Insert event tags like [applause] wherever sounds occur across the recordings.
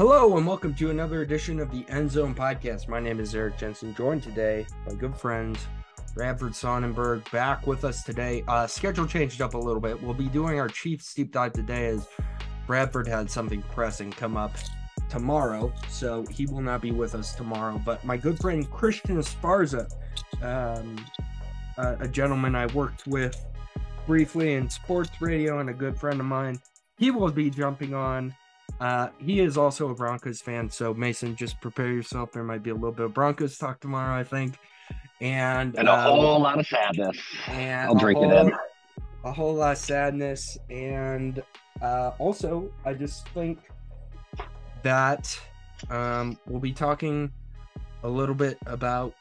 Hello and welcome to another edition of the End Zone Podcast. My name is Eric Jensen, joined today by good friend Bradford Sonnenberg back with us today. Uh, schedule changed up a little bit. We'll be doing our Chiefs deep dive today as Bradford had something pressing come up tomorrow, so he will not be with us tomorrow. But my good friend Christian Esparza, um, a, a gentleman I worked with briefly in sports radio and a good friend of mine, he will be jumping on. Uh, he is also a Broncos fan, so Mason, just prepare yourself. There might be a little bit of Broncos talk tomorrow, I think and and a um, whole lot of sadness. And I'll drink whole, it in. A whole lot of sadness, and uh, also I just think that um, we'll be talking a little bit about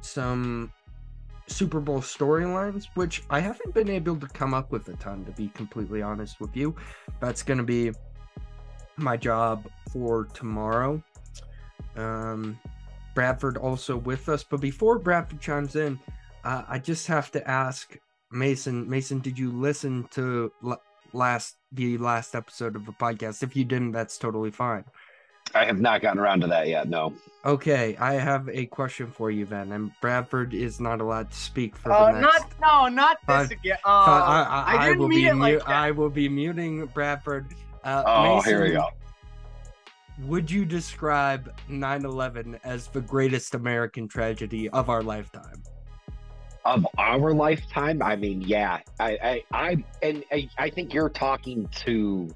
some Super Bowl storylines, which I haven't been able to come up with a ton, to be completely honest with you. That's going to be my job for tomorrow. Um, Bradford also with us. But before Bradford chimes in, uh, I just have to ask Mason. Mason, did you listen to l- last the last episode of the podcast? If you didn't, that's totally fine. I have not gotten around to that yet. No. Okay, I have a question for you then, and Bradford is not allowed to speak for uh, the next. Not no, not this five, again. Uh, I, I, I, will be mute. Like I will be muting Bradford. Uh, oh, Mason, here we go. would you describe 9-11 as the greatest american tragedy of our lifetime? Of our lifetime? I mean yeah. I i, I and I, I think you're talking to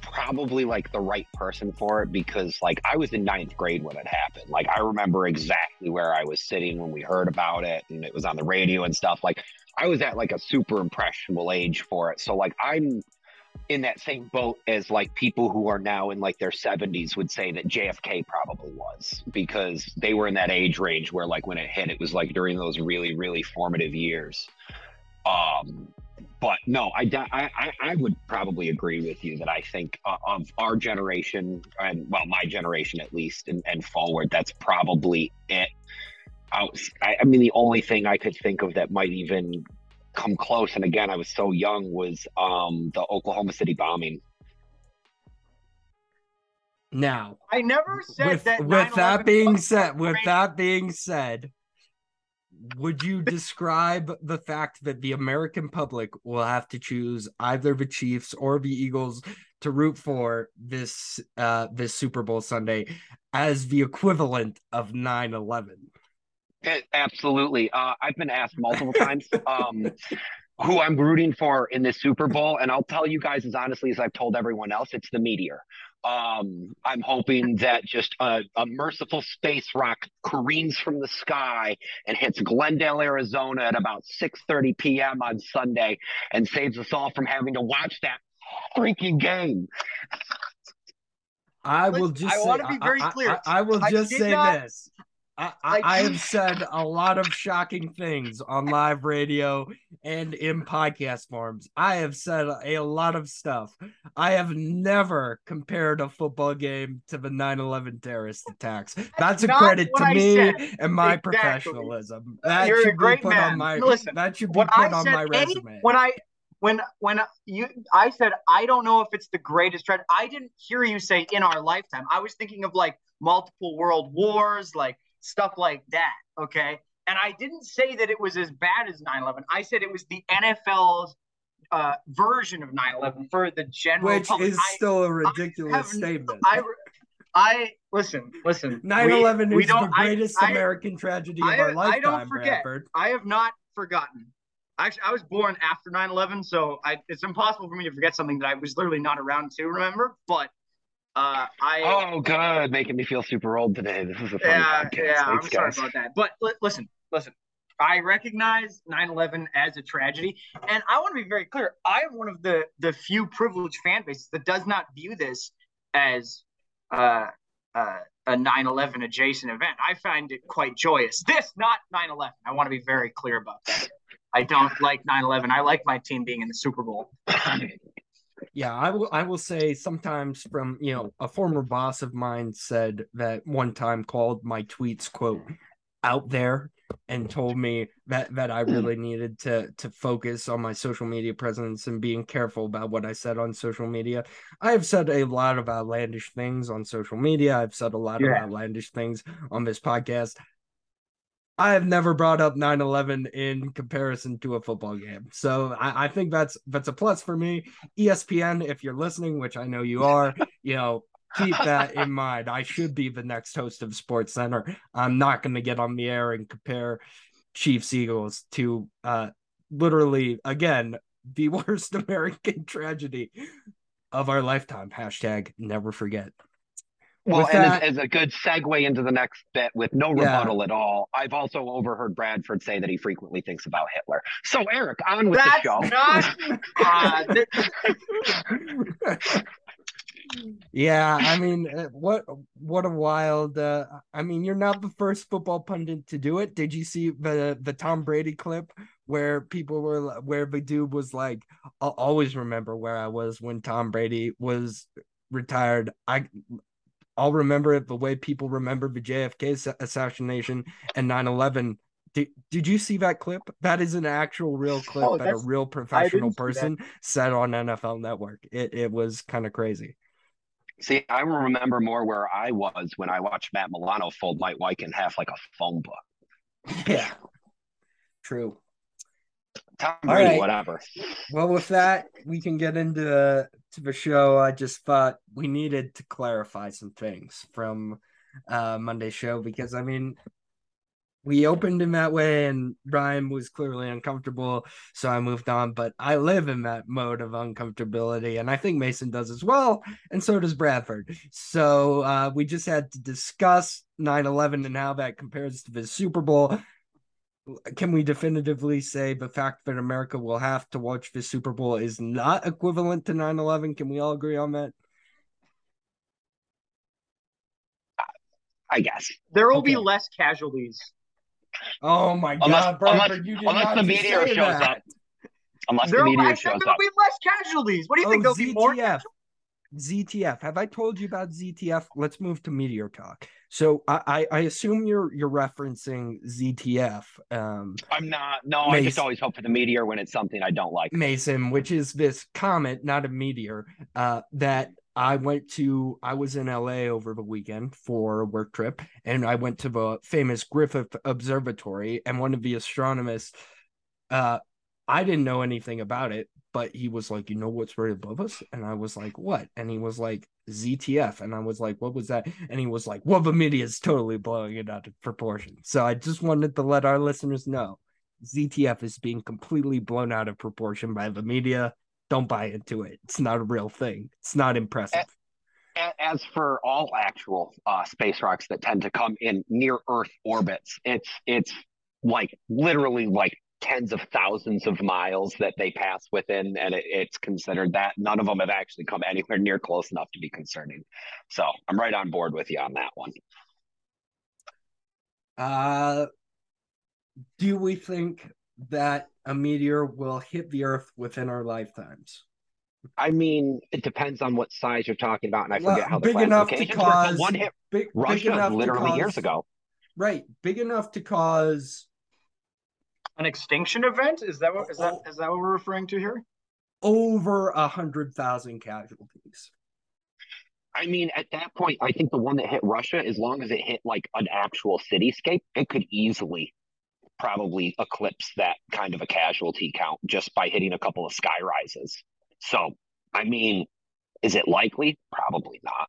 probably like the right person for it because like i was in ninth grade when it happened. Like i remember exactly where i was sitting when we heard about it and it was on the radio and stuff. Like i was at like a super impressionable age for it. So like i'm in that same boat as like people who are now in like their 70s would say that JFK probably was because they were in that age range where like when it hit it was like during those really really formative years. Um but no I I I would probably agree with you that I think uh, of our generation and well my generation at least and, and forward that's probably it. I, I mean the only thing I could think of that might even come close. And again, I was so young. Was um, the Oklahoma City bombing. Now, I never said with, that. With that being said, with that being said, would you [laughs] describe the fact that the American public will have to choose either the Chiefs or the Eagles to root for this uh this Super Bowl Sunday as the equivalent of 9/11? It, absolutely. Uh, I've been asked multiple times [laughs] um, who I'm rooting for in this Super Bowl, and I'll tell you guys as honestly as I've told everyone else, it's the meteor. Um, I'm hoping that just a, a, merciful space rock careens from the sky and hits Glendale, Arizona at about 6:30 p.m. on Sunday and saves us all from having to watch that freaking game. I will just. I say, want to be very I, clear. I, I will just say not, this. I, I, I, have [laughs] said a lot of shocking things on live radio and in podcast forms. I have said a lot of stuff. I have never compared a football game to the 9 11 terrorist attacks. That's, a credit to me said. and my exactly. professionalism. That You're should a great be put man. on my Listen, that should be put on my resume. When I when when you I said I don't know if it's the greatest trend. I didn't hear you say in our lifetime. I was thinking of like multiple world wars, like stuff like that. Okay. And I didn't say that it was as bad as 9 11. I said it was the NFL's uh, version of 9 11 for the general Which public. is still a ridiculous have, statement. I, I listen, listen. 9 11 is the greatest I, American tragedy of I, our lifetime. I don't forget. Bradford. I have not forgotten. Actually, I was born after 9 11, so I, it's impossible for me to forget something that I was literally not around to remember. But uh, I oh, good, making me feel super old today. This is a fun yeah, podcast. Yeah, Thanks, I'm sorry about that. But li- listen, listen. I recognize 9/11 as a tragedy, and I want to be very clear. I am one of the the few privileged fan bases that does not view this as uh, uh, a 9/11 adjacent event. I find it quite joyous. This not 9/11. I want to be very clear about that. I don't like 9/11. I like my team being in the Super Bowl. [clears throat] yeah i will i will say sometimes from you know a former boss of mine said that one time called my tweets quote out there and told me that that I hmm. really needed to to focus on my social media presence and being careful about what I said on social media. I have said a lot of outlandish things on social media. I've said a lot yeah. of outlandish things on this podcast. I have never brought up 9-11 in comparison to a football game. So I, I think that's that's a plus for me. ESPN, if you're listening, which I know you are, [laughs] you know, keep that in mind. I should be the next host of Sports Center. I'm not going to get on the air and compare Chiefs Eagles to uh, literally again the [laughs] worst American tragedy of our lifetime. Hashtag never forget. Well, with and that, as, as, a good segue into the next bit with no rebuttal yeah. at all, I've also overheard Bradford say that he frequently thinks about Hitler. So, Eric, on with That's the show. Not, [laughs] uh, [laughs] yeah, I mean, uh, what what a wild. Uh, I mean, you're not the first football pundit to do it. Did you see the the Tom Brady clip where people were where the dude was like, "I'll always remember where I was when Tom Brady was retired." I I'll remember it the way people remember the JFK assassination and 9/11. Did, did you see that clip? That is an actual real clip oh, that a real professional person said on NFL Network. It it was kind of crazy. See, I remember more where I was when I watched Matt Milano fold Mike White in half like a phone book. Yeah, true. Tom Brady, right. whatever. Well, with that, we can get into to the show. I just thought we needed to clarify some things from uh, Monday's show because I mean, we opened in that way and Brian was clearly uncomfortable, so I moved on. But I live in that mode of uncomfortability, and I think Mason does as well, and so does Bradford. So uh, we just had to discuss 9 11 and how that compares to the Super Bowl. Can we definitively say the fact that America will have to watch the Super Bowl is not equivalent to 9 11? Can we all agree on that? I guess. There will okay. be less casualties Oh my god, unless, unless, unless the meteor shows that. up. Unless there the meteor shows up. There'll be less casualties. What do you oh, think? There'll ZTF. be more. ZTF. Have I told you about ZTF? Let's move to meteor talk. So I, I, I assume you're you're referencing ZTF. Um, I'm not. No, Mason, I just always hope for the meteor when it's something I don't like. Mason, which is this comet, not a meteor, uh, that I went to I was in LA over the weekend for a work trip and I went to the famous Griffith Observatory and one of the astronomers uh I didn't know anything about it but he was like you know what's right above us and I was like what and he was like ZTF and I was like what was that and he was like well the media is totally blowing it out of proportion so I just wanted to let our listeners know ZTF is being completely blown out of proportion by the media don't buy into it. It's not a real thing. It's not impressive. As for all actual uh, space rocks that tend to come in near Earth orbits, it's it's like literally like tens of thousands of miles that they pass within, and it, it's considered that. None of them have actually come anywhere near close enough to be concerning. So I'm right on board with you on that one. Uh, do we think that a meteor will hit the Earth within our lifetimes? I mean, it depends on what size you're talking about, and I forget well, how big enough to cause one hit big, Russia big literally cause, years ago. Right, big enough to cause an extinction event. Is that what is that oh. is that what we're referring to here? Over a hundred thousand casualties. I mean, at that point, I think the one that hit Russia, as long as it hit like an actual cityscape, it could easily probably eclipse that kind of a casualty count just by hitting a couple of sky rises. So, I mean, is it likely? Probably not.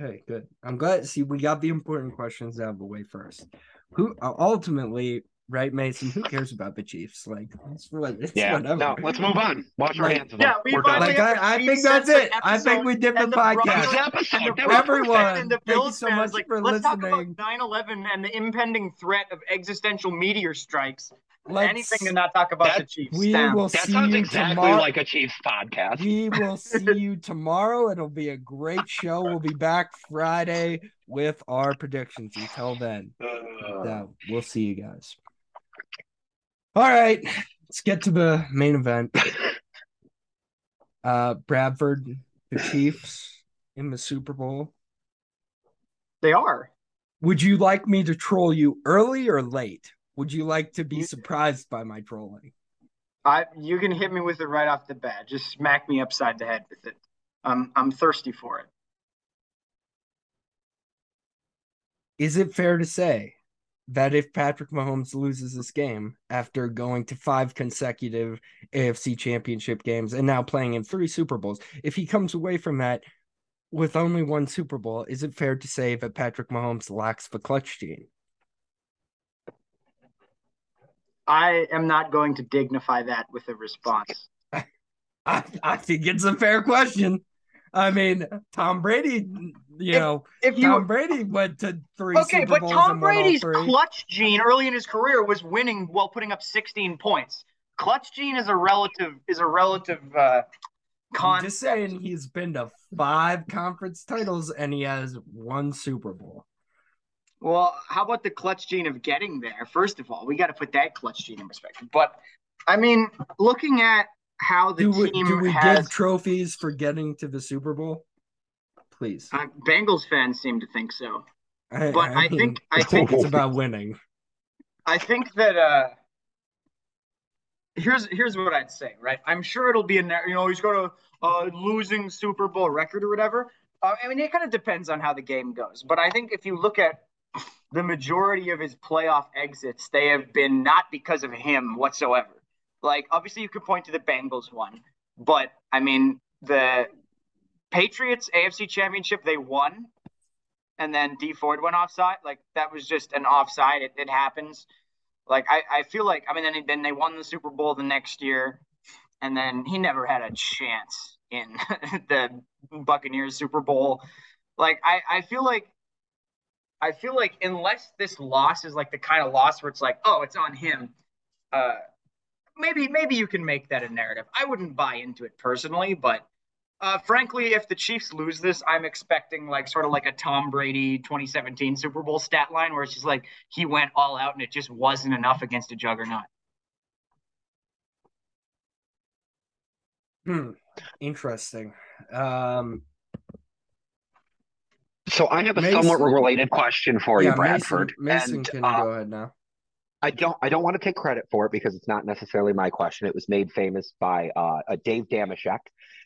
Okay, good. I'm glad. See, we got the important questions out of the way first. Who uh, ultimately right, Mason? Who cares about the Chiefs? Like, it's, it's yeah. whatever. No, let's move on. Wash our hands of Yeah, we are done. like I, I think that's it. I think we did the, the podcast. Episode, Everyone, the thank you so much like, for let's listening. Talk about 9/11 and the impending threat of existential meteor strikes. Let's, Anything to not talk about that, the Chiefs. We will that see sounds you exactly tomorrow. like a Chiefs podcast. We will [laughs] see you tomorrow. It'll be a great show. We'll be back Friday with our predictions. Until then, uh, we'll see you guys. All right, let's get to the main event. Uh, Bradford, the Chiefs in the Super Bowl. They are. Would you like me to troll you early or late? Would you like to be surprised by my trolling? I you can hit me with it right off the bat. Just smack me upside the head with it. I'm I'm thirsty for it. Is it fair to say that if Patrick Mahomes loses this game after going to five consecutive AFC championship games and now playing in three Super Bowls, if he comes away from that with only one Super Bowl, is it fair to say that Patrick Mahomes lacks the clutch gene? I am not going to dignify that with a response. [laughs] I, I think it's a fair question. I mean, Tom Brady, you If- know, If you Tom Brady went to three okay, Super but Bowls Tom and won all Brady's clutch gene early in his career was winning while putting up 16 points. Clutch gene is a relative is a relative uh, I'm con. just saying he's been to five conference titles and he has one Super Bowl. Well, how about the clutch gene of getting there? First of all, we got to put that clutch gene in perspective. But I mean, looking at how the Do we, team do we has give trophies for getting to the Super Bowl? Please. uh, Bengals fans seem to think so. I, but I think- I think it's about winning. I think that uh here's here's what I'd say, right? I'm sure it'll be a you know he's got a uh, losing Super Bowl record or whatever. Uh, I mean, it kind of depends on how the game goes. But I think if you look at the majority of his playoff exits, they have been not because of him whatsoever. Like obviously you could point to the Bengals one, but I mean the Patriots AFC Championship they won, and then Dee Ford went offside. Like that was just an offside. It, it happens. Like I, I feel like I mean then then they won the Super Bowl the next year, and then he never had a chance in [laughs] the Buccaneers Super Bowl. Like I, I feel like I feel like unless this loss is like the kind of loss where it's like, oh, it's on him, uh maybe maybe you can make that a narrative. I wouldn't buy into it personally, but uh, frankly, if the Chiefs lose this, I'm expecting like sort of like a Tom Brady 2017 Super Bowl stat line where it's just like he went all out and it just wasn't enough against a juggernaut. Hmm. Interesting. Um, So I have a Mason- somewhat related question for you, Bradford. Mason, Mason and can uh, go ahead now. I don't I don't want to take credit for it because it's not necessarily my question. It was made famous by uh, a Dave Dameshek,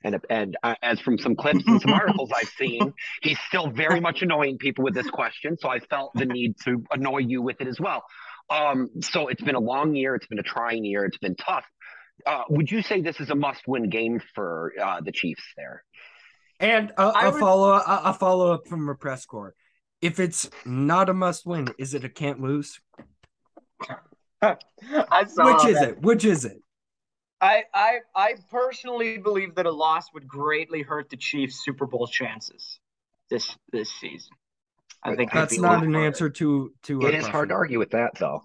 and and uh, as from some clips and some articles I've [laughs] seen, he's still very much annoying people with this question. So I felt the need to annoy you with it as well. Um, so it's been a long year. It's been a trying year. It's been tough. Uh, would you say this is a must-win game for uh, the Chiefs? There. And a, I a would- follow a, a follow up from a press corps. If it's not a must win, is it a can't lose? [laughs] I saw Which is it? Which is it? I, I I personally believe that a loss would greatly hurt the Chiefs' Super Bowl chances this this season. I think That's not an harder. answer to to. our It is hard to argue with that, though.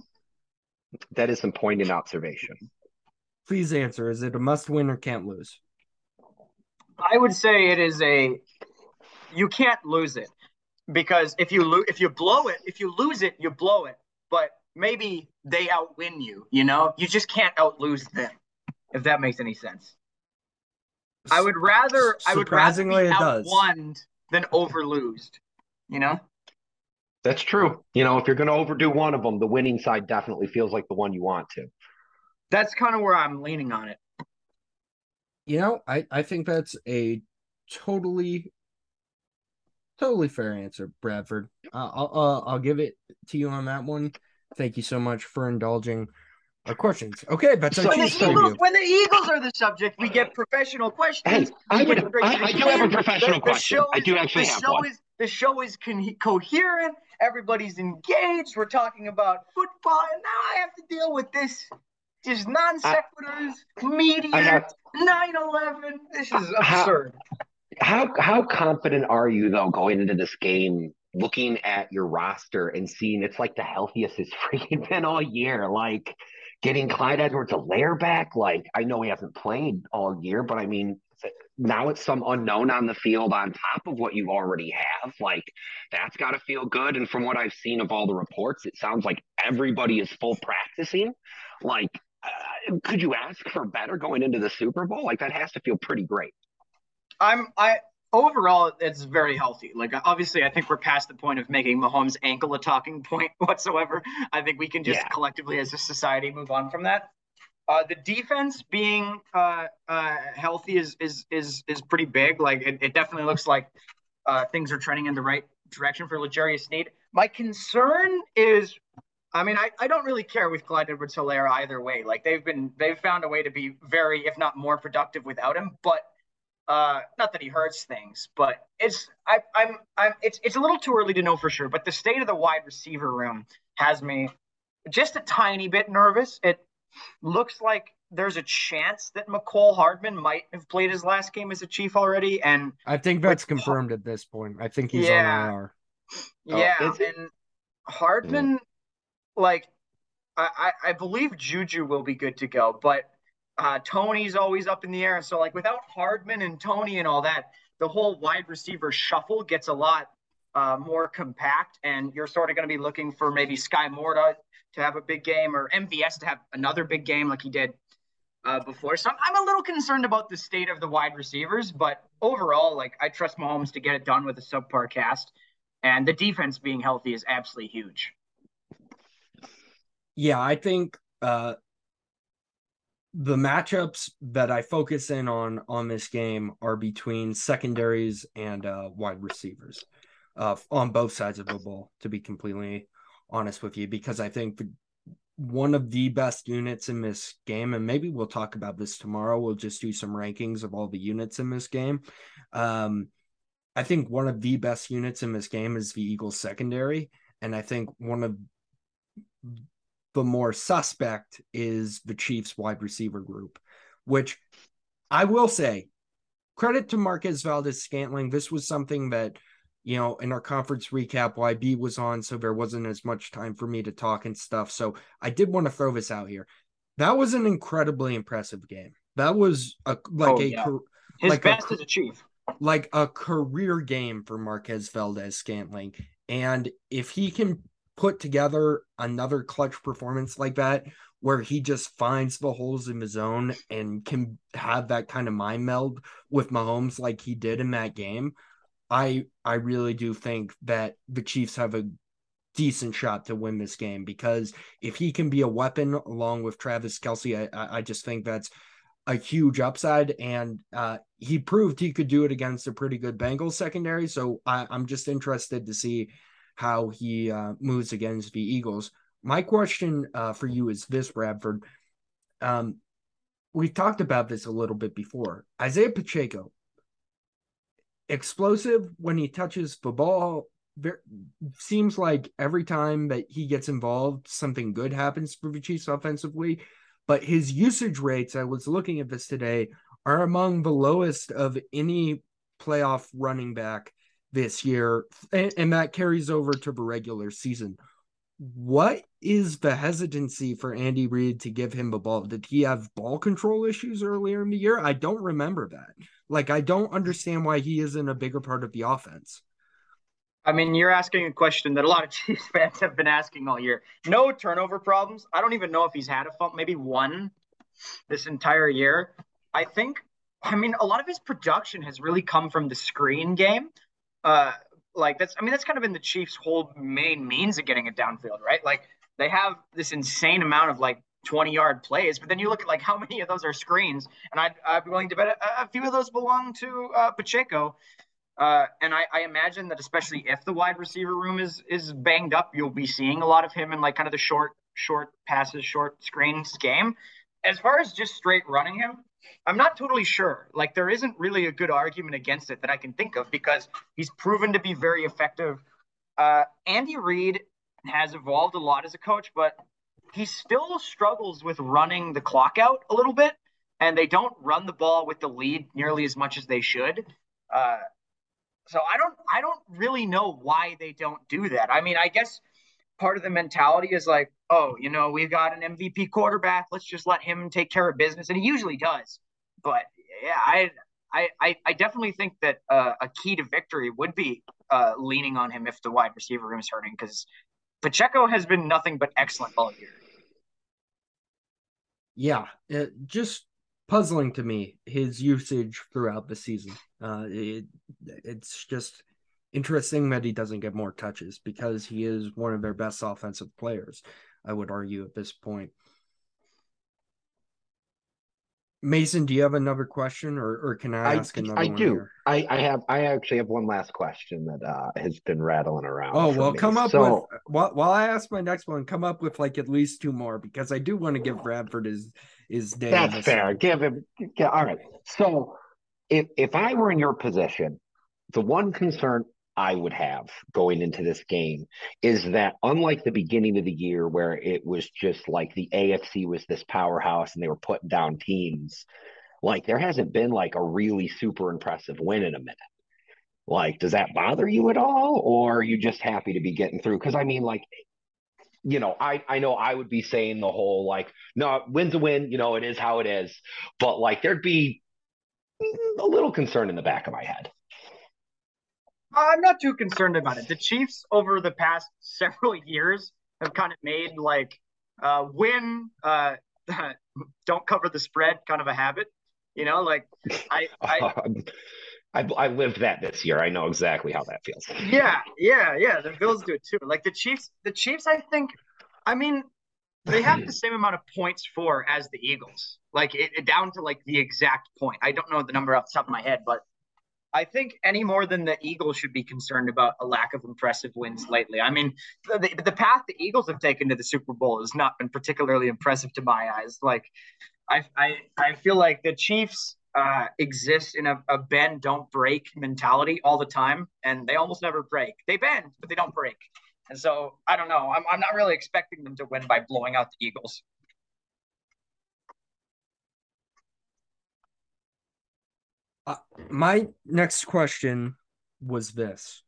That is some poignant observation. Please answer. Is it a must win or can't lose? I would say it is a you can't lose it because if you lo- if you blow it, if you lose it, you blow it. But maybe they outwin you. You know, you just can't outlose them. If that makes any sense, I would rather I would rather be Surprisingly, it does. outwon than overlosed. You know, That's true. You know, if you're going to overdo one of them, the winning side definitely feels like the one you want to. that's kind of where I'm leaning on it. You know, I I think that's a totally totally fair answer, Bradford. Uh, I'll uh, I'll give it to you on that one. Thank you so much for indulging our questions. Okay, but So- When the Eagles when the Eagles are the subject, we get professional questions. Hey, I would. get I, I do have a professional The- the question. I do actually the have show one. is the show is con- coherent. Everybody's engaged. We're talking about football, and now I have to deal with this. Just non sequiturs, media, I 9/11. This is How- absurd. How how confident are you though going into this game, looking at your roster and seeing it's like the healthiest it's [laughs] freaking been all year? Like getting Clyde Edwards-Helaire back. Like I know he hasn't played all year, but I mean now it's some unknown on the field on top of what you already have. Like that's got to feel good. And from what I've seen of all the reports, it sounds like everybody is full practicing. Like, uh, could you ask for better going into the Super Bowl? Like that has to feel pretty great. I'm I overall, it's very healthy. Like obviously, I think we're past the point of making Mahomes' ankle a talking point [laughs] whatsoever. I think we can just yeah. collectively, as a society, move on from that. Uh, the defense being uh, uh, healthy is is is is pretty big. Like it, it definitely looks like uh, things are trending in the right direction for L'Jarius Sneed. My concern is, I mean, I, I don't really care with Clyde Edwards-Helaire either way. Like they've been they've found a way to be very, if not more productive without him. But uh, not that he hurts things, but it's I, I'm I'm it's it's a little too early to know for sure. But the state of the wide receiver room has me just a tiny bit nervous. It looks like there's a chance that Mecole Hardman might have played his last game as a Chief already, and I think that's with, confirmed at this point. I think he's yeah, on IR. Yeah, oh, and Hardman, yeah. Like I, I believe Juju will be good to go, but uh, Toney's always up in the air. So like without Hardman and Toney and all that, the whole wide receiver shuffle gets a lot uh, more compact, and you're sort of going to be looking for maybe Skyy Moore to, to have a big game or MVS to have another big game like he did uh, before. So I'm a little concerned about the state of the wide receivers, but overall, like I trust Mahomes to get it done with a subpar cast, and the defense being healthy is absolutely huge. Yeah, I think uh, the matchups that I focus in on on this game are between secondaries and uh, wide receivers uh, on both sides of the ball. To be completely honest with you, because I think one of the best units in this game, and maybe we'll talk about this tomorrow. We'll just do some rankings of all the units in this game. Um, I think one of the best units in this game is the Eagles secondary, and I think one of the more suspect is the Chiefs wide receiver group, which I will say credit to Marquez Valdes-Scantling. This was something that, you know, in our conference recap, YB was on, so there wasn't as much time for me to talk and stuff. So I did want to throw this out here. That was an incredibly impressive game. That was a like oh, a yeah. his like best a, as a chief. Like a career game for Marquez Valdes-Scantling. And if he can put together another clutch performance like that where he just finds the holes in his own and can have that kind of mind meld with Mahomes like he did in that game, I I really do think that the Chiefs have a decent shot to win this game because if he can be a weapon along with Travis Kelce, I I just think that's a huge upside and uh, he proved he could do it against a pretty good Bengals secondary. So I, I'm just interested to see how he uh, moves against the Eagles. My question uh, for you is this, Bradford. Um, we talked about this a little bit before. Isaiah Pacheco, explosive when he touches the ball. There, seems like every time that he gets involved, something good happens for the Chiefs offensively. But his usage rates, I was looking at this today, are among the lowest of any playoff running back this year, and, and that carries over to the regular season. What is the hesitancy for Andy Reid to give him the ball? Did he have ball control issues earlier in the year? I don't remember that. Like, I don't understand why he isn't a bigger part of the offense. I mean, you're asking a question that a lot of [laughs] Chiefs fans have been asking all year. No turnover problems. I don't even know if he's had a fumble, maybe one this entire year. I think, I mean, a lot of his production has really come from the screen game, uh, like that's I mean that's kind of been the Chiefs' whole main means of getting it downfield, right? Like they have this insane amount of like 20 yard plays, but then you look at like how [laughs] many of those are screens, and I'd, I'd be willing to bet a, a few of those belong to uh, Pacheco. Uh, and I, I, imagine that especially if the wide receiver room is is banged up, you'll be seeing a lot of him in like kind of the short short passes, short screens game. As far as just straight running him, I'm not totally sure. Like there isn't really a good argument against it that I can think of because he's proven to be very effective. Uh, Andy Reid has evolved a lot as a coach, but he still struggles with running the clock out a little bit, and they don't run the ball with the lead nearly as much as they should. Uh, so I don't, I don't really know why they don't do that. I mean, I guess part of the mentality is like, oh, you know, we've got an MVP quarterback. Let's just let him take care of business, and he usually does. But yeah, I I I definitely think that uh, a key to victory would be uh, leaning on him if the wide receiver room is hurting because Pacheco has been nothing but excellent all year. Yeah, just puzzling to me his usage throughout the season. Uh, it, it's just interesting that he doesn't get more touches because he is one of their best offensive players. I would argue at this point. Mason, do you have another question, or, or can I ask I, another? I do. here? I, I have. I actually have one last question that uh, has been rattling around. Oh well, me. come up So- with while, while I ask my next one. Come up with like at least two more because I do want to give Bradford his his day. That's fair. Give him. Yeah, all right. So, if if I were in your position, the one concern I would have going into this game is that unlike the beginning of the year where it was just like the AFC was this powerhouse and they were putting down teams, like there hasn't been like a really super impressive win in a minute. Like, does that bother you at all, or are you just happy to be getting through? Because I mean, like, you know, I I know I would be saying the whole like, no, win's a win. You know, it is how it is. But like, there'd be mm, a little concern in the back of my head. I'm not too concerned about it. The Chiefs over the past [laughs] several years have kind of made like uh, win, uh, [laughs] don't cover the spread kind of a habit. You know, like I, I [laughs] I, I lived that this year. I know exactly how that feels. yeah, yeah, yeah. The Bills do it too. Like the Chiefs, the Chiefs, I think, I mean, they have the same amount of points for as the Eagles. Like it, it down to like the exact point. I don't know the number off the top of my head, but I think any more than the Eagles should be concerned about a lack of impressive wins lately. I mean, the, the, path the Eagles have taken to the Super Bowl has not been particularly impressive to my eyes. Like, I I, I feel like the Chiefs uh, exist in a, a bend don't break mentality all the time, and they almost never break. They bend, but they don't break. And so I don't know. I'm I'm not really expecting them to win by blowing out the Eagles. My next question was this.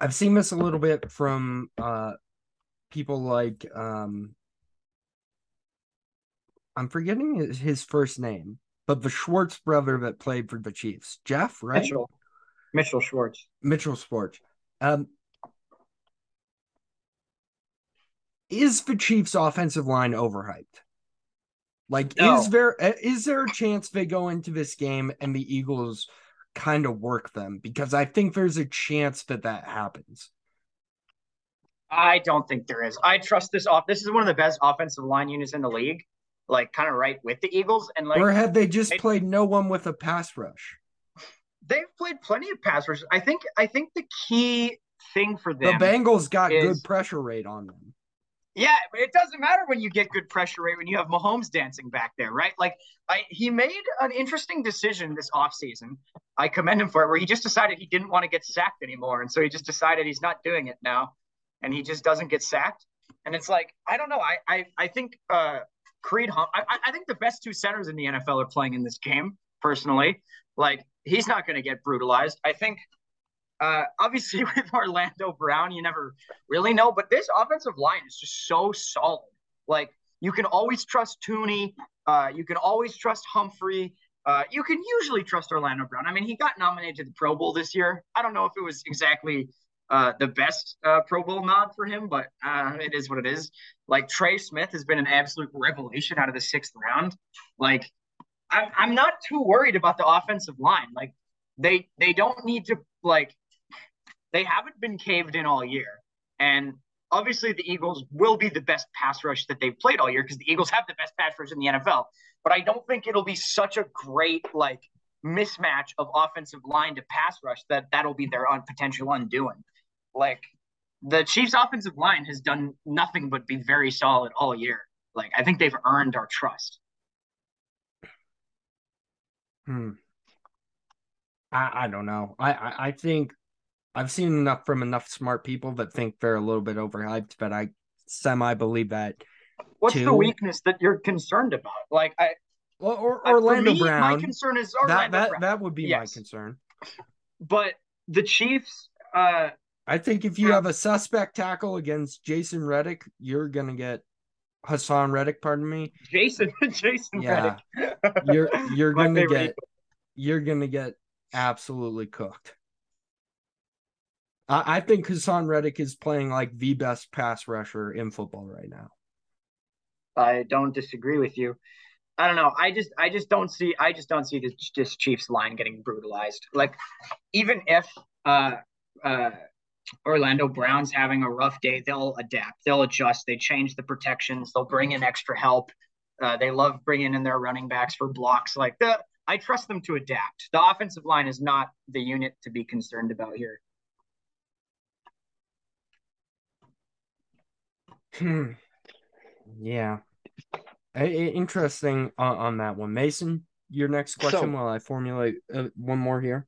I've seen this a little bit from uh people like um I'm forgetting his, his first name, but the Schwartz brother that played for the Chiefs. Jeff, right? Mitchell, Mitchell Schwartz. Mitchell Schwartz. Um is the Chiefs offensive line overhyped? Like, No. is there eh, is there a chance they go into this game and the Eagles kind of work them? Because I think there's a chance that that happens. I don't think there is. I trust this off. This is one of the best offensive line units in the league, like kind of right with the Eagles. And like or have they just it- played no one with a pass rush? they've played plenty of pass rushes. I think I think the key thing for them. The Bengals got is- good pressure rate on them. Yeah, but it doesn't matter when you get good pressure rate when you have Mahomes dancing back there, right? Like I he made an interesting decision this offseason. I commend him for it, where he just decided he didn't want to get sacked anymore. And so he just decided he's not doing it now. And he just doesn't get sacked. And it's like, I don't know. I I, I think uh Creed Hum I, I think the best two centers in the NFL are playing in this game, personally. Like he's not gonna get brutalized. I think uh, obviously, [laughs] with Orlando Brown, you never really know. But this offensive line is just so solid. Like you can always trust Thuney. Uh, you can always trust Humphrey. Uh, you can usually trust Orlando Brown. I mean, he got nominated to the Pro Bowl this year. I don't know if it was exactly uh, the best uh, Pro Bowl nod for him, but uh, it is what it is. Like Trey Smith has been an absolute revelation out of the sixth round. Like I'm, I'm not too worried about the offensive line. Like they they don't need to like they haven't been caved in all year. And obviously the Eagles will be the best pass rush that they've played all year because the Eagles have the best pass rush in the NFL. But I don't think it'll be such a great like mismatch of offensive line to pass rush that that'll be their un- potential undoing. Like the Chiefs offensive line has done nothing but be very solid all year. Like I think they've earned our trust. Hmm. I, I don't know. I, I, I think I've seen enough from enough smart people that think they're a little bit overhyped, but I semi believe that. What's the weakness that you're concerned about? Like I Well, or for Orlando me, Brown. My concern is that Orlando that Brown. that would be my concern. but the Chiefs, uh, I think if you have a suspect tackle against Jason Reddick, you're gonna get Haason Reddick. Pardon me. Jason, [laughs] Jason Yeah. Reddick. You're you're [laughs] gonna get you're gonna get absolutely cooked. I, think Haason Reddick is playing like the best pass rusher in football right now. I don't disagree with you. I don't know. I just I just don't see I just don't see this this Chiefs line getting brutalized. Like even if uh uh Orlando Brown's having a rough day, they'll adapt, they'll adjust, they change the protections, they'll bring in extra help. Uh, they love bringing in their running backs for blocks. Like the, I trust them to adapt. The offensive line is not the unit to be concerned about here. Hmm. Yeah. interesting on, on, that one, Mason. Your next question so, while I formulate uh, one more here.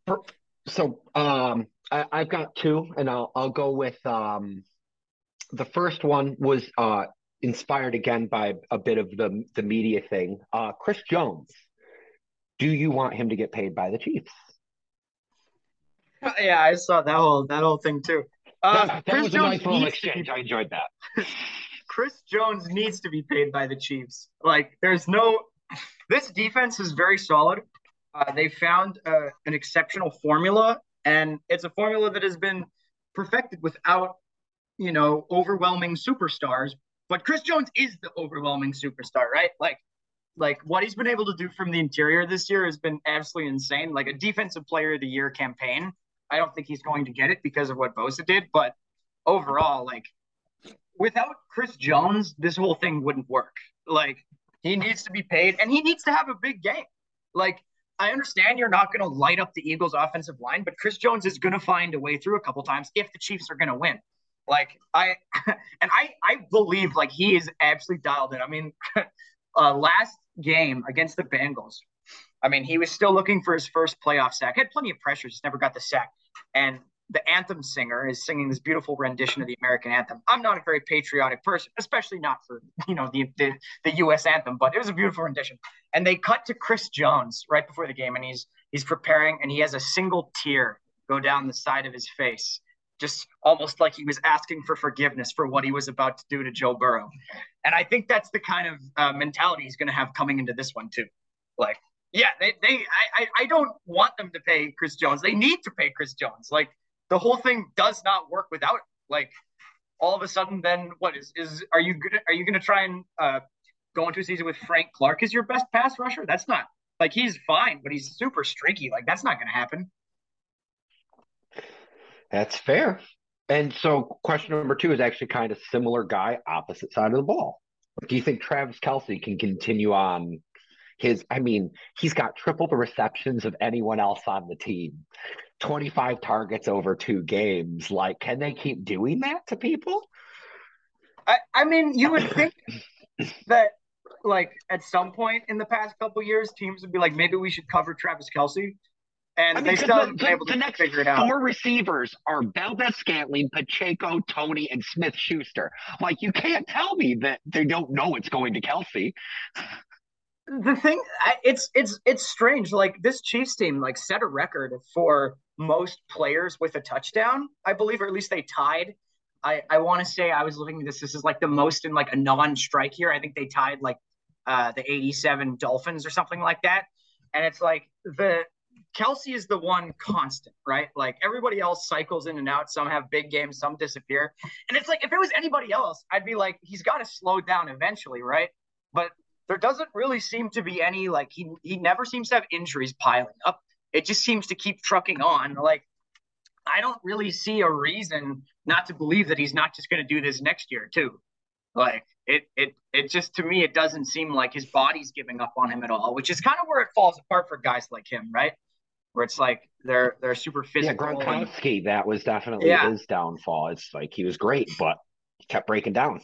So, um, I, I've got two, and I'll I'll go with um, the first one was uh inspired again by a bit of the the media thing. Uh, Chris Jones, do you want him to get paid by the Chiefs? Yeah, I saw that whole that whole thing too. Uh, [laughs] that, that was Jones a nice little exchange. Be, I enjoyed that. [laughs] Chris Jones needs to be paid by the Chiefs. Like, there's no. This defense is very solid. Uh, they found uh, an exceptional formula, and it's a formula that has been perfected without, you know, overwhelming superstars. But Chris Jones is the overwhelming superstar, right? Like, like what he's been able to do from the interior this year has been absolutely insane. Like a defensive player of the year campaign I don't think he's going to get it because of what Bosa did. But overall, like without Chris Jones, this whole thing wouldn't work. Like he needs to be paid and he needs to have a big game. Like I understand you're not going to light up the Eagles' offensive line, but Chris Jones is going to find a way through a couple times if the Chiefs are going to win. Like I [laughs] and I I believe like he is absolutely dialed in. I mean, [laughs] uh, last game against the Bengals, I mean, he was still looking for his first playoff sack. Had plenty of pressure, just never got the sack. And the anthem singer is singing this beautiful rendition of the American anthem. I'm not a very patriotic person, especially not for you know the, the the U.S. anthem, but it was a beautiful rendition. And they cut to Chris Jones right before the game, and he's he's preparing, and he has a single tear go down the side of his face, just almost like he was asking for forgiveness for what he was about to do to Joe Burrow. And I think that's the kind of uh, mentality he's going to have coming into this one too. Like yeah, they, they I, I don't want them to pay Chris Jones. They need to pay Chris Jones. Like the whole thing does not work without it. Like all of a sudden, then what is is are you gonna are you gonna try and uh, go into a season with Frank Clark as your best pass rusher? That's not like he's fine, but he's super streaky. Like that's not gonna happen. That's fair. And so question number two is actually kind of similar guy, opposite side of the ball. Do you think Travis Kelce can continue on his, I mean, he's got triple the receptions of anyone else on the team. 25 targets over two games. Like, can they keep doing that to people? I, I mean, you would [laughs] think that, like, at some point in the past couple years, teams would be like, maybe we should cover Travis Kelce. And I mean, they still been able to next figure it out. Four receivers are Valdes-Scantling, Pacheco, Toney, and Smith Schuster. Like, you can't tell me that they don't know it's going to Kelce the thing it's it's it's strange like this chiefs team like set a record for most players with a touchdown i believe or at least they tied. I i want to say i was looking at this this is like the most in like a non-strike year. I think they tied like uh the 87 dolphins or something like that. And it's like the Kelce is the one constant right? Like everybody else cycles in and out. Some have big games some disappear. And it's like if it was anybody else i'd be like he's got to slow down eventually right? But there doesn't really seem to be any like he he never seems to have injuries piling up. It just seems to keep trucking on. Like I don't really see a reason not to believe that he's not just going to do this next year too. Like it it it just to me it doesn't seem like his body's giving up on him at all, which is kind of where it falls apart for guys like him, right? Where it's like they're they're super physical. Yeah, Gronkowski, and, that was definitely yeah. his downfall. It's like he was great, but he kept breaking down.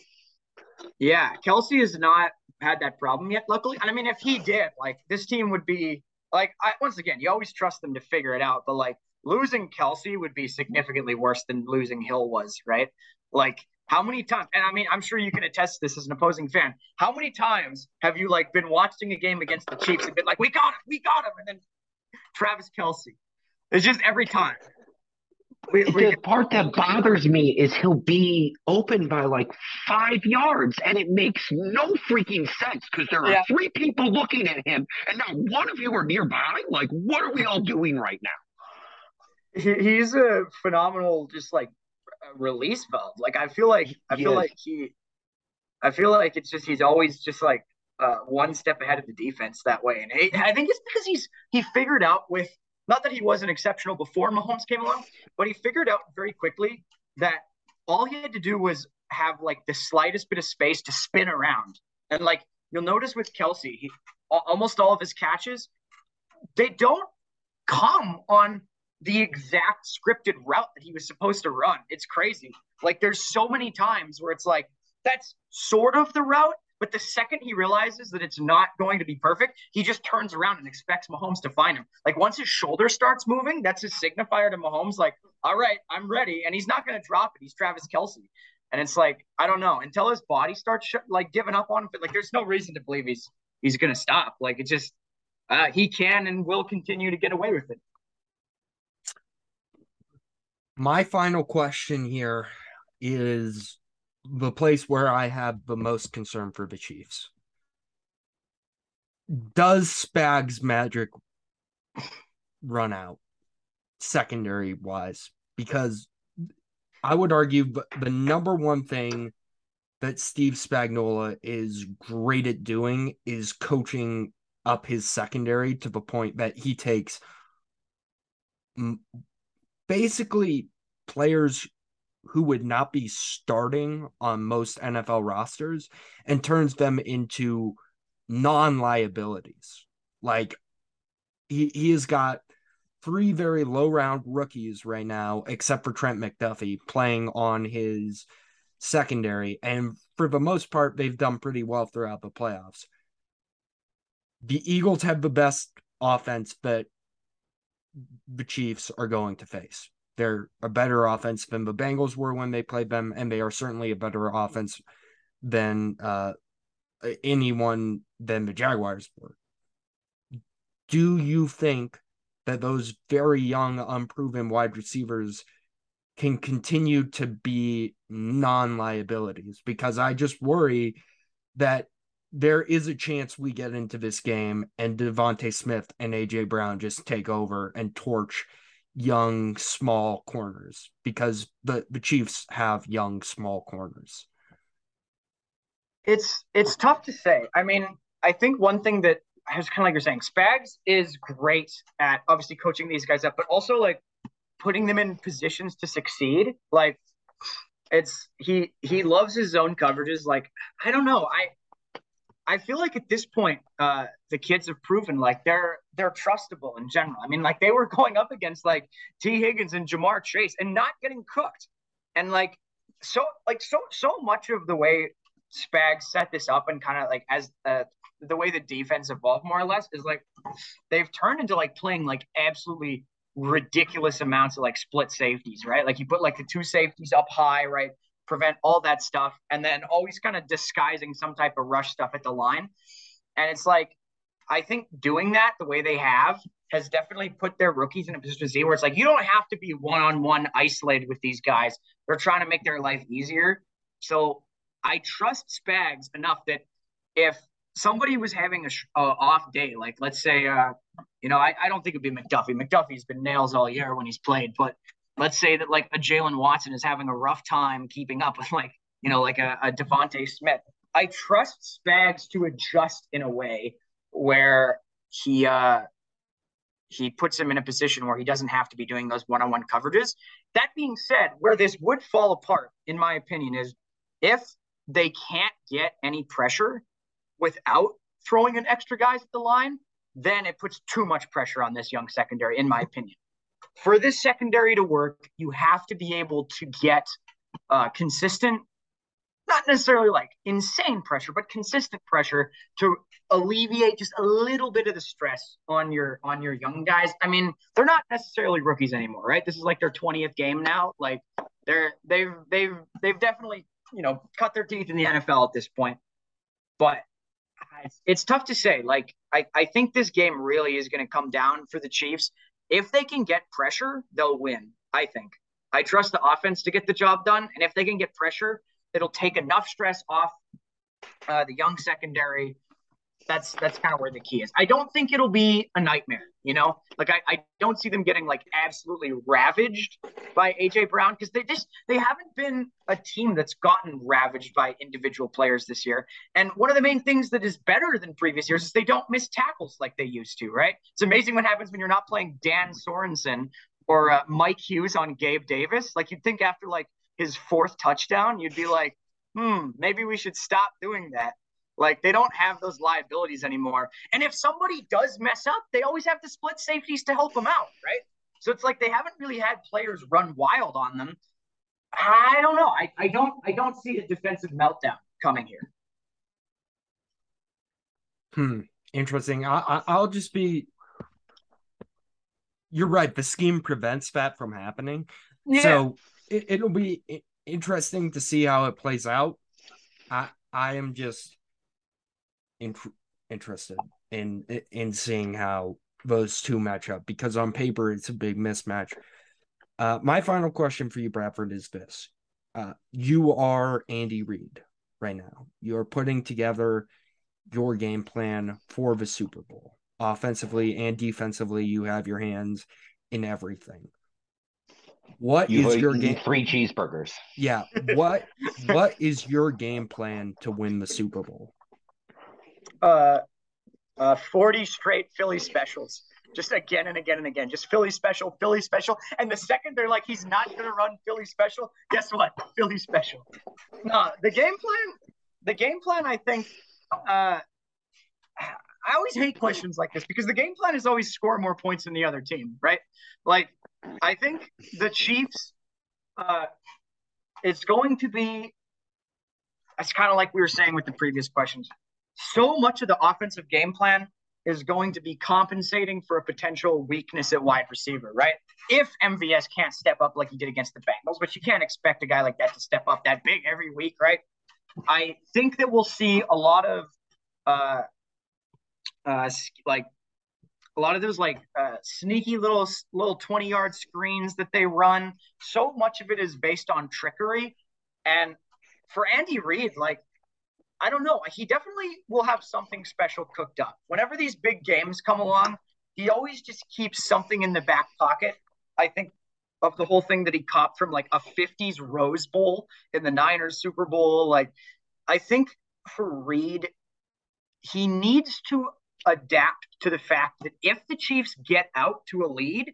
Yeah, Kelce is not had that problem yet, luckily. And I mean, if he did, like this team would be like I, once again, you always trust them to figure it out, but like losing Kelce would be significantly worse than losing Hill was, right? Like how many times and I mean I'm sure you can attest this as an opposing fan. How many times have you like been watching a game against the Chiefs and been like, We got him, we got him, and then Travis Kelce. It's just every time. We, we, the part that bothers me is he'll be open by like five yards, and it makes no freaking sense because there are yeah. three people looking at him, and not one of you are nearby. Like, what are we all doing right now? He, he's a phenomenal, just like release valve. Like, I feel like I feel like he, I feel like it's just he's always just like uh, one step ahead of the defense that way. And I think it's because he's he figured out with not that he wasn't exceptional before Mahomes came along, but he figured out very quickly that all he had to do was have like the slightest bit of space to spin around. And like you'll notice with Kelce, he, almost all of his catches, they don't come on the exact scripted route that he was supposed to run. It's crazy. Like there's so many times where it's like that's sort of the route, but the second he realizes that it's not going to be perfect, he just turns around and expects Mahomes to find him. Like once his shoulder starts moving, that's his signifier to Mahomes. Like, all right, I'm ready, and he's not going to drop it. He's Travis Kelce. and it's like I don't know until his body starts sh- like giving up on him. Like, there's no reason to believe he's he's going to stop. Like it just uh, he can and will continue to get away with it. My final question here is the place where I have the most concern for the Chiefs. Does Spags magic run out secondary wise? Because I would argue the number one thing that Steve Spagnuolo is great at doing is coaching up his secondary to the point that he takes basically players who would not be starting on most NFL rosters and turns them into non liabilities. Like he, he has got three very low round rookies right now, except for Trent McDuffie playing on his secondary. And for the most part, they've done pretty well throughout the playoffs. The Eagles have the best offense that the Chiefs are going to face. They're a better offense than the Bengals were when they played them, and they are certainly a better offense than uh, anyone than the Jaguars were. Do you think that those very young, unproven wide receivers can continue to be non liabilities? Because I just worry that there is a chance we get into this game and DeVonta Smith and AJ Brown just take over and torch young small corners because the the Chiefs have young small corners. It's it's tough to say. I mean, I think one thing that is kind of like you're saying, Spags is great at obviously coaching these guys up, but also like putting them in positions to succeed. Like it's he he loves his zone coverages. Like I don't know, I I feel like at this point, uh, the kids have proven like they're they're trustable in general. I mean, like they were [laughs] going up against like Tee Higgins and Ja'Marr Chase and not getting cooked, and like so like so so much of the way Spags set this up and kind of like as uh, the way the defense evolved more or less is like they've turned into like playing like absolutely ridiculous amounts of like split safeties, right? Like you put like the two safeties up high, right? Prevent all that stuff, and then always kind of disguising some type of rush stuff at the line. And it's like, I think doing that the way they have has definitely put their rookies in a position to see where it's like you don't have to be one on one isolated with these guys. They're trying to make their life easier. So I trust Spags enough that if somebody was having a, a off day, like let's say, uh, you know, I, I don't think it'd be McDuffie. McDuffie's been nails all year when he's played, but let's say that like a Jaylen Watson is having a rough time keeping up with like, you know, like a, a DeVonta Smith. I trust Spags to adjust in a way where he uh he puts him in a position where he doesn't have to be doing those one-on-one coverages. That being said, where this would fall apart, in my opinion, is if they can't get any pressure without throwing an extra guys at the line, then it puts too much pressure on this young secondary, in my opinion for this secondary to work, you have to be able to get uh, consistent, not necessarily like insane pressure, but consistent pressure to alleviate just a little bit of the stress on your on your young guys. I mean, they're not necessarily rookies anymore, right? This is like their 20th game now. Like they're they've they've they've definitely, you know, cut their teeth in the NFL at this point. But it's, tough to say. Like I, I think this game really is going to come down for the Chiefs if they can get pressure, they'll win. I think. I trust the offense to get the job done, and if they can get pressure, it'll take enough stress off uh, the young secondary that's that's kind of where the key is. I don't think it'll be a nightmare, you know. Like I, I don't see them getting like absolutely ravaged by AJ Brown because they just they haven't been a team that's gotten ravaged by individual players this year. And one of the main things that is better than previous years is they don't miss tackles like they used to. Right? It's amazing what happens when you're not playing Dan Sorensen or uh, Mike Hughes on Gabe Davis. Like you'd think after like his fourth touchdown, you'd be like, hmm, maybe we should stop doing that. Like they don't have those liabilities anymore. And if somebody does mess up, they always have the split safeties to help them out, right? So it's like they haven't really had players run wild on them. I don't know. I, I don't I don't see a defensive meltdown coming here. Hmm. Interesting. I, I will just be. You're right. The scheme prevents that from happening. Yeah. So it, it'll be interesting to see how it plays out. I I am just in, interested in in seeing how those two match up because on paper it's a big mismatch. Uh, my final question for you, Bradford, is this: uh, You are Andy Reid right now. You are putting together your game plan for the Super Bowl, offensively and defensively. You have your hands in everything. What you is your game? Three cheeseburgers. Yeah. What What is your game plan to win the Super Bowl? Uh, uh, forty straight Philly specials, just again and again and again, just Philly special, Philly special. And the second they're like, he's not going to run Philly special. Guess what? Philly special. No, the game plan. The game plan. I think. Uh, I always hate questions like this because the game plan is always score more points than the other team, right? Like I think the Chiefs, uh, it's going to be. It's kind of like we were saying with the previous questions. So much of the offensive game plan is going to be compensating for a potential weakness at wide receiver, right? If MVS can't step up like he did against the Bengals, but you can't expect a guy like that to step up that big every week, right? I think that we'll see a lot of uh, uh, like a lot of those like uh, sneaky little little 20 yard screens that they run so much of it is based on trickery and for andy reid like i don't know. He definitely will have something special cooked up. Whenever these big games come along he always just keeps something in the back pocket. I think of the whole thing that he copped from like a 50s rose bowl in the niners super bowl. Like i think for reid he needs to adapt to the fact that if the Chiefs get out to a lead,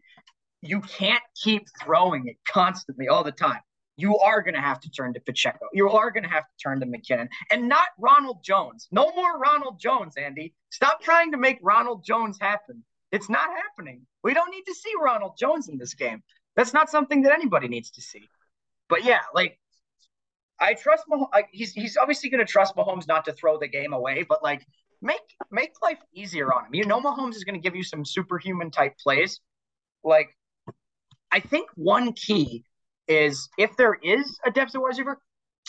you can't keep throwing it constantly all the time. You are going to have to turn to Pacheco. You are going to have to turn to McKinnon and not Ronald Jones. No more Ronald Jones, Andy. Stop trying to make Ronald Jones happen. It's not happening. We don't need to see Ronald Jones in this game. That's not something that anybody needs to see. But yeah, like I trust Mahomes. He's he's obviously going to trust Mahomes not to throw the game away, but like make make life easier on him. You know, Mahomes is going to give you some superhuman type plays. Like, I think one key is if there is a depth of wide receiver,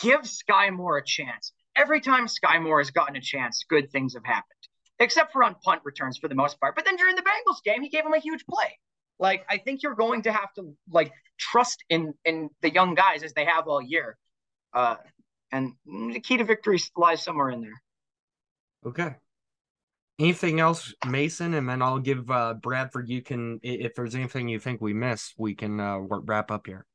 give Skyy Moore a chance. Every time Skyy Moore has gotten a chance, good things have happened, except for on punt returns for the most part. But then during the Bengals game, he gave him a huge play. Like, I think you're going to have to like trust in in the young guys as they have all year. Uh, and the key to victory lies somewhere in there. Okay. Anything else, Mason? And then I'll give uh, Bradford. You can, if there's anything you think we missed, we can uh, wrap up here.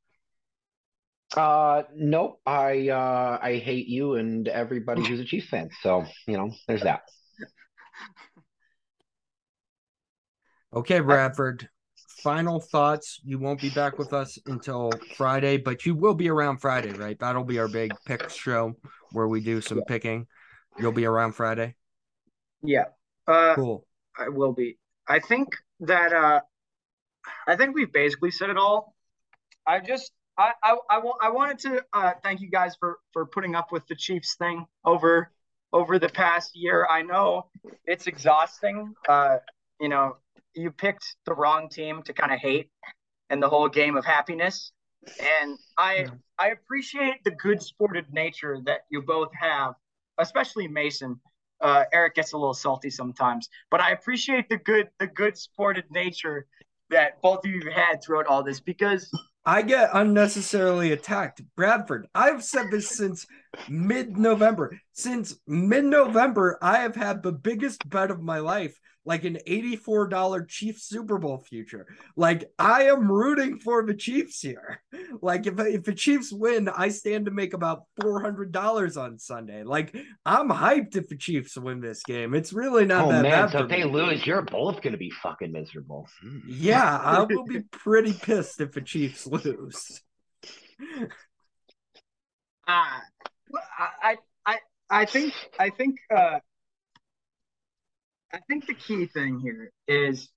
Uh, nope. I uh, I hate you and everybody who's a Chiefs fan. So you know, there's that. Okay, Bradford. Final thoughts. You won't be back with us until Friday, but you will be around Friday, right? That'll be our big pick show where we do some yeah. picking. You'll be around Friday. Yeah. Uh, cool. I will be. I think that uh, I think we've basically said it all. I just I I, I, I wanted to uh, thank you guys for for putting up with the Chiefs thing over over the past year. I know it's exhausting. Uh, you know, you picked the wrong team to kind of hate in the whole game of happiness. And I yeah. I appreciate the good sported nature that you both have, especially Mason, uh, Eric gets a little salty sometimes, but I appreciate the good the good sported nature that both of you had throughout all this because I get unnecessarily attacked. Bradford, I've said this since mid November. Since mid November, I have had the biggest bet of my life like an $84 Chiefs Super Bowl future. Like I am rooting for the Chiefs here. Like if if the Chiefs win, I stand to make about $400 on Sunday. Like I'm hyped if the Chiefs win this game. It's really not oh that man, bad. so if they me. lose, you're both gonna be fucking miserable. Yeah, I will be pretty pissed if the Chiefs lose. Uh, [laughs] I, I, I think, I think, uh, I think the key thing here is,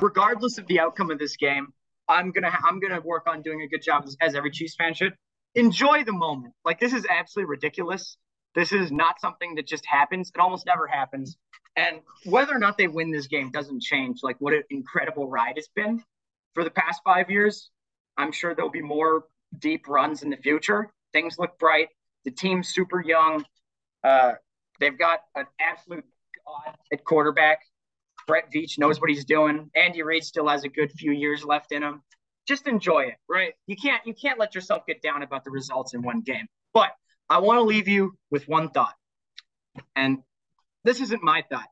regardless of the outcome of this game, I'm gonna, I'm gonna work on doing a good job as, as every Chiefs fan should. Enjoy the moment. Like this is absolutely ridiculous. This is not something that just happens. It almost never happens. And whether or not they win this game doesn't change like what an incredible ride it's been for the past five years. I'm sure there'll be more deep runs in the future. Things look bright. The team's super young. Uh, they've got an absolute god at quarterback. Brett Veach knows what he's doing. Andy Reid still has a good few years left in him. Just enjoy it, right? You can't you can't let yourself get down about the results in one game. But I want to leave you with one thought. And this isn't my thought.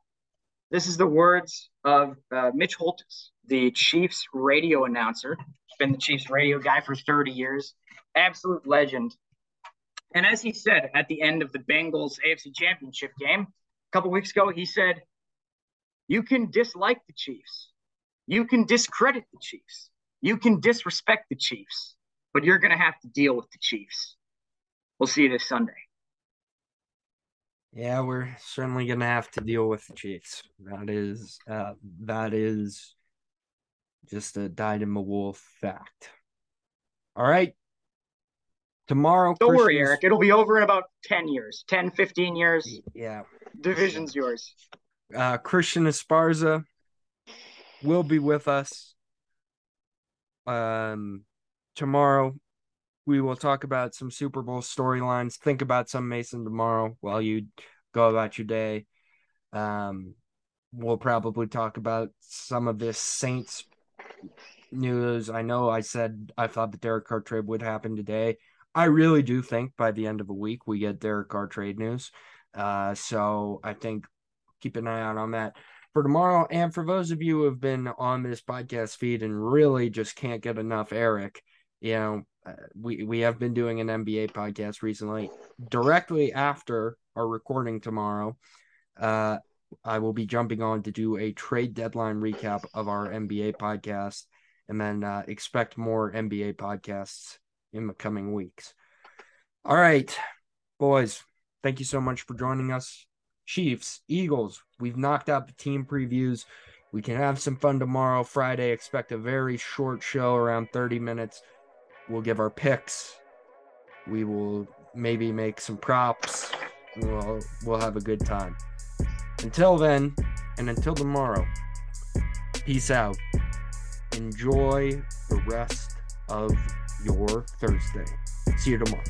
This is the words of uh, Mitch Holthus, the Chiefs radio announcer. Been the Chiefs radio guy for 30 years. Absolute legend. And as he said at the end of the Bengals AFC Championship game a couple weeks ago, he said, You can dislike the Chiefs. You can discredit the Chiefs. You can disrespect the Chiefs, but you're going to have to deal with the Chiefs. We'll see you this Sunday. Yeah, we're certainly gonna have to deal with the Chiefs. That is uh that is just a dyed in the wool fact. All right. Tomorrow. Don't worry, Eric. It'll be over in about 10 years, 10, 15 years. Yeah. Division's yours. Uh Christian Esparza will be with us. Um tomorrow we will talk about some Super Bowl storylines. Think about some Mason tomorrow while you go about your day. Um, we'll probably talk about some of this Saints news. I know I said I thought the Derek Carr trade would happen today. I really do think by the end of the week we get Derek Carr trade news. Uh, so I think keep an eye out on that for tomorrow. And for those of you who have been on this podcast feed and really just can't get enough Eric, you know, we we have been doing an NBA podcast recently. Directly after our recording tomorrow, uh, I will be jumping on to do a trade deadline recap of our NBA podcast, and then uh, expect more NBA podcasts in the coming weeks. All right, boys, thank you so much for joining us. Chiefs, Eagles, we've knocked out the team previews. We can have some fun tomorrow, Friday. Expect a very short show, around 30 minutes. We'll give our picks. We will maybe make some props. We'll we'll have a good time. Until then, and until tomorrow, peace out. Enjoy the rest of your Thursday. See you tomorrow.